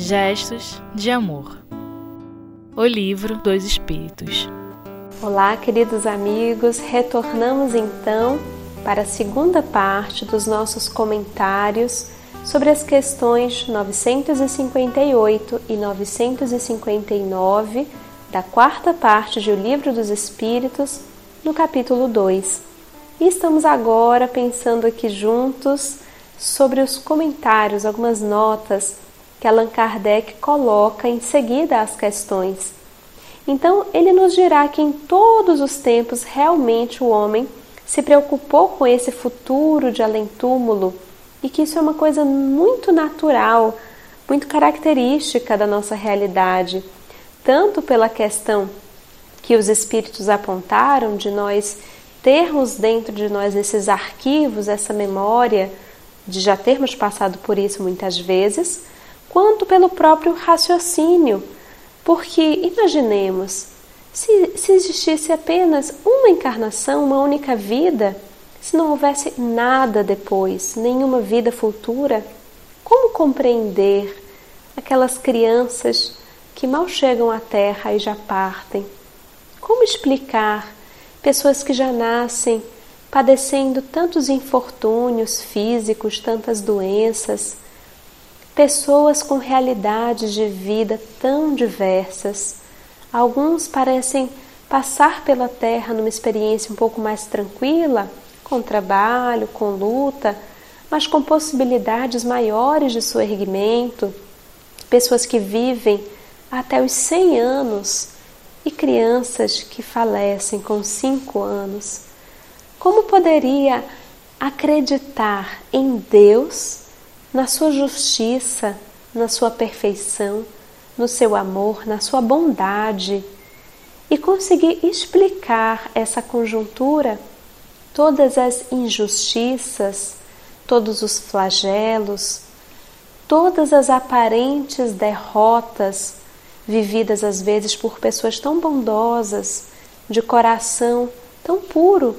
Gestos de Amor. O Livro dos Espíritos. Olá, queridos amigos, retornamos então para a segunda parte dos nossos comentários sobre as questões 958 e 959 da quarta parte de O Livro dos Espíritos, no capítulo 2. E estamos agora pensando aqui juntos sobre os comentários, algumas notas que Allan Kardec coloca em seguida às questões. Então, ele nos dirá que em todos os tempos realmente o homem se preocupou com esse futuro de além-túmulo e que isso é uma coisa muito natural, muito característica da nossa realidade, tanto pela questão que os espíritos apontaram de nós termos dentro de nós esses arquivos, essa memória, de já termos passado por isso muitas vezes, quanto pelo próprio raciocínio. Porque imaginemos, se, se existisse apenas uma encarnação, uma única vida, se não houvesse nada depois, nenhuma vida futura, como compreender aquelas crianças que mal chegam à Terra e já partem? Como explicar pessoas que já nascem padecendo tantos infortúnios físicos, tantas doenças? Pessoas com realidades de vida tão diversas. Alguns parecem passar pela Terra numa experiência um pouco mais tranquila, com trabalho, com luta, mas com possibilidades maiores de seu erguimento. Pessoas que vivem até os 100 anos e crianças que falecem com 5 anos. Como poderia acreditar em Deus na sua justiça, na sua perfeição, no seu amor, na sua bondade e conseguir explicar essa conjuntura, todas as injustiças, todos os flagelos, todas as aparentes derrotas vividas às vezes por pessoas tão bondosas, de coração tão puro.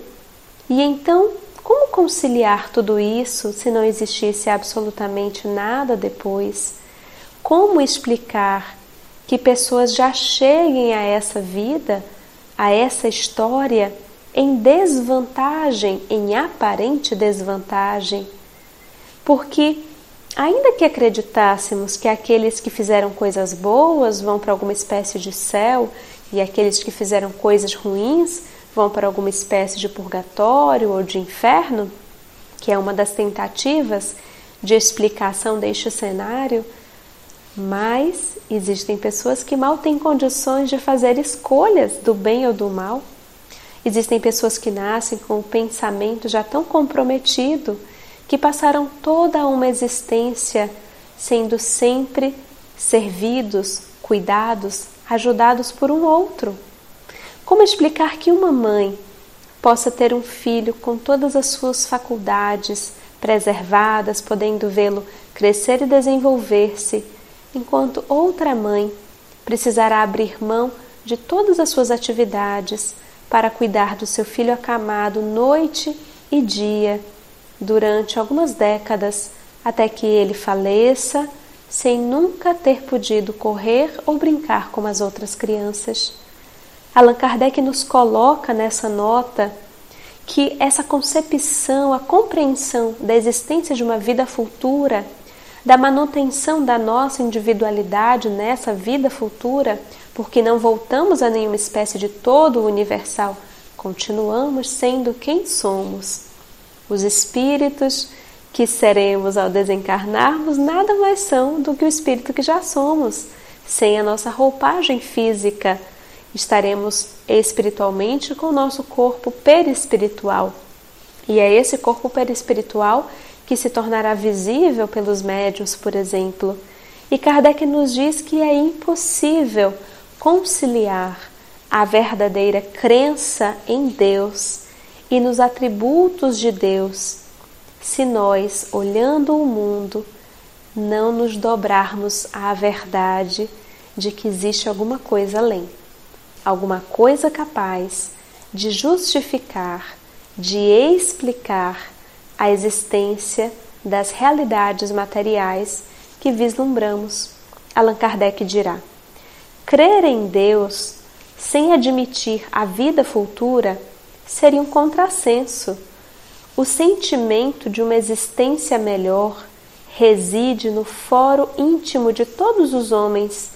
E então como conciliar tudo isso se não existisse absolutamente nada depois? Como explicar que pessoas já cheguem a essa vida, a essa história, em desvantagem, em aparente desvantagem? Porque, ainda que acreditássemos que aqueles que fizeram coisas boas vão para alguma espécie de céu e aqueles que fizeram coisas ruins vão para alguma espécie de purgatório ou de inferno, que é uma das tentativas de explicação deste cenário, mas existem pessoas que mal têm condições de fazer escolhas do bem ou do mal. Existem pessoas que nascem com o pensamento já tão comprometido que passaram toda uma existência sendo sempre servidos, cuidados, ajudados por um outro. Como explicar que uma mãe possa ter um filho com todas as suas faculdades preservadas, podendo vê-lo crescer e desenvolver-se, enquanto outra mãe precisará abrir mão de todas as suas atividades para cuidar do seu filho acamado noite e dia durante algumas décadas até que ele faleça sem nunca ter podido correr ou brincar como as outras crianças. Allan Kardec nos coloca nessa nota que essa concepção, a compreensão da existência de uma vida futura, da manutenção da nossa individualidade nessa vida futura, porque não voltamos a nenhuma espécie de todo universal, continuamos sendo quem somos. Os espíritos que seremos ao desencarnarmos nada mais são do que o espírito que já somos, sem a nossa roupagem física estaremos espiritualmente com o nosso corpo perispiritual. E é esse corpo perispiritual que se tornará visível pelos médiuns, por exemplo. E Kardec nos diz que é impossível conciliar a verdadeira crença em Deus e nos atributos de Deus se nós, olhando o mundo, não nos dobrarmos à verdade de que existe alguma coisa além alguma coisa capaz de justificar, de explicar a existência das realidades materiais que vislumbramos, Allan Kardec dirá: crer em Deus sem admitir a vida futura seria um contrassenso. O sentimento de uma existência melhor reside no foro íntimo de todos os homens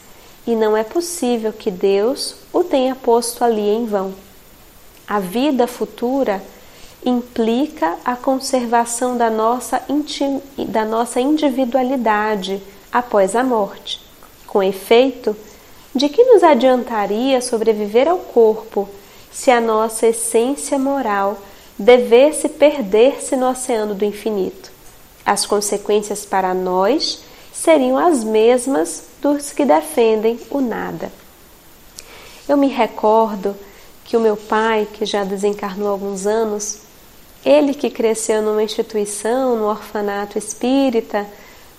e não é possível que Deus o tenha posto ali em vão. A vida futura implica a conservação da nossa, da nossa individualidade após a morte. Com efeito, de que nos adiantaria sobreviver ao corpo se a nossa essência moral devesse perder-se no oceano do infinito? As consequências para nós seriam as mesmas dos que defendem o nada. Eu me recordo que o meu pai, que já desencarnou alguns anos, ele que cresceu numa instituição, no orfanato espírita,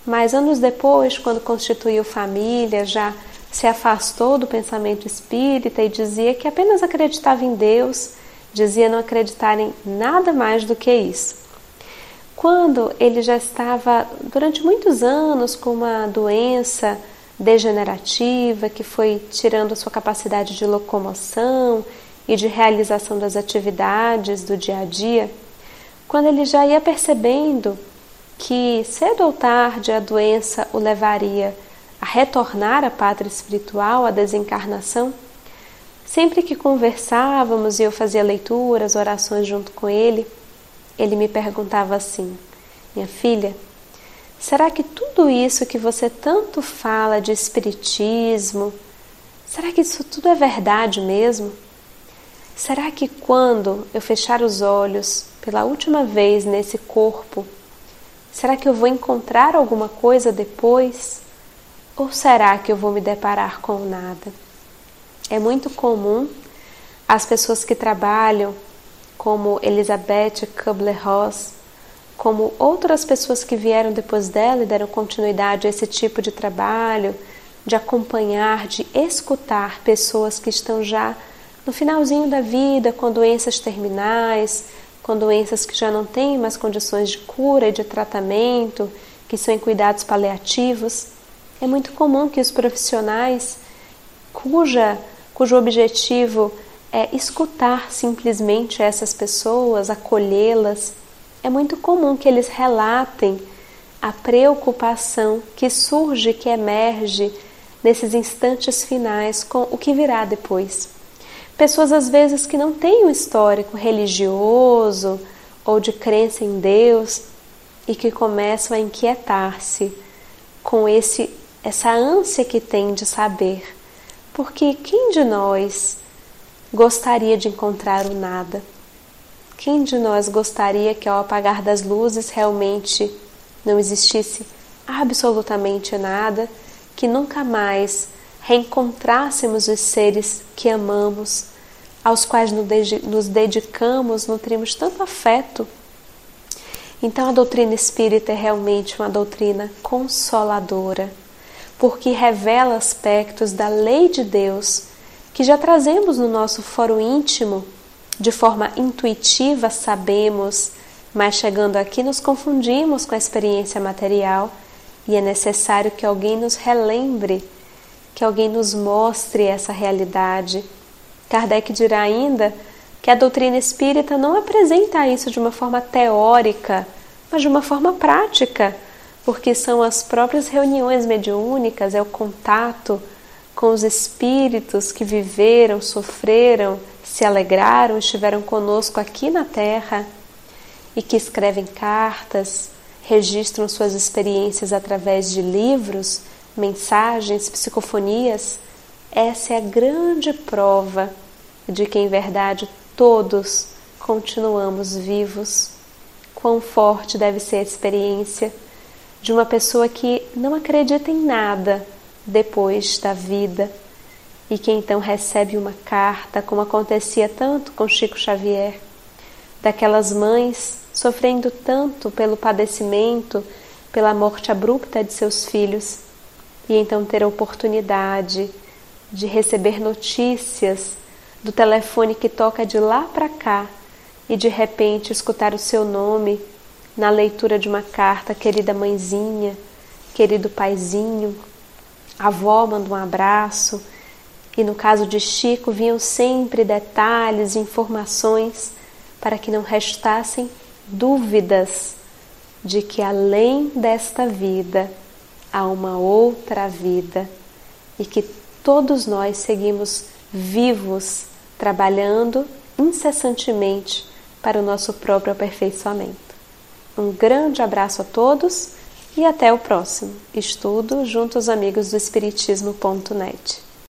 mas anos depois, quando constituiu família, já se afastou do pensamento espírita e dizia que apenas acreditava em Deus, dizia não acreditar em nada mais do que isso. Quando ele já estava durante muitos anos com uma doença degenerativa que foi tirando a sua capacidade de locomoção e de realização das atividades do dia a dia, quando ele já ia percebendo que cedo ou tarde a doença o levaria a retornar à pátria espiritual, à desencarnação, sempre que conversávamos e eu fazia leituras, orações junto com ele, ele me perguntava assim: Minha filha, será que tudo isso que você tanto fala de espiritismo, será que isso tudo é verdade mesmo? Será que quando eu fechar os olhos pela última vez nesse corpo, será que eu vou encontrar alguma coisa depois? Ou será que eu vou me deparar com nada? É muito comum as pessoas que trabalham, como Elizabeth Kubler-Ross, como outras pessoas que vieram depois dela e deram continuidade a esse tipo de trabalho, de acompanhar, de escutar pessoas que estão já no finalzinho da vida, com doenças terminais, com doenças que já não têm mais condições de cura e de tratamento, que são em cuidados paliativos, é muito comum que os profissionais cuja, cujo objetivo é escutar simplesmente essas pessoas, acolhê-las, é muito comum que eles relatem a preocupação que surge, que emerge nesses instantes finais com o que virá depois. Pessoas às vezes que não têm um histórico religioso ou de crença em Deus e que começam a inquietar-se com esse essa ânsia que tem de saber. Porque quem de nós gostaria de encontrar o nada? Quem de nós gostaria que ao apagar das luzes realmente não existisse absolutamente nada, que nunca mais reencontrássemos os seres que amamos, aos quais nos dedicamos, nutrimos tanto afeto. Então a doutrina espírita é realmente uma doutrina consoladora, porque revela aspectos da lei de Deus que já trazemos no nosso foro íntimo, de forma intuitiva sabemos, mas chegando aqui nos confundimos com a experiência material e é necessário que alguém nos relembre que alguém nos mostre essa realidade. Kardec dirá ainda que a doutrina espírita não apresenta isso de uma forma teórica, mas de uma forma prática, porque são as próprias reuniões mediúnicas, é o contato com os espíritos que viveram, sofreram, se alegraram, estiveram conosco aqui na Terra e que escrevem cartas, registram suas experiências através de livros mensagens, psicofonias, essa é a grande prova de que em verdade todos continuamos vivos. Quão forte deve ser a experiência de uma pessoa que não acredita em nada depois da vida e que então recebe uma carta, como acontecia tanto com Chico Xavier, daquelas mães sofrendo tanto pelo padecimento, pela morte abrupta de seus filhos e então ter a oportunidade de receber notícias do telefone que toca de lá para cá e de repente escutar o seu nome na leitura de uma carta, querida mãezinha, querido paizinho, A avó manda um abraço e no caso de Chico vinham sempre detalhes, informações para que não restassem dúvidas de que além desta vida há uma outra vida e que todos nós seguimos vivos, trabalhando incessantemente para o nosso próprio aperfeiçoamento. Um grande abraço a todos e até o próximo estudo junto aos amigos do Espiritismo.net.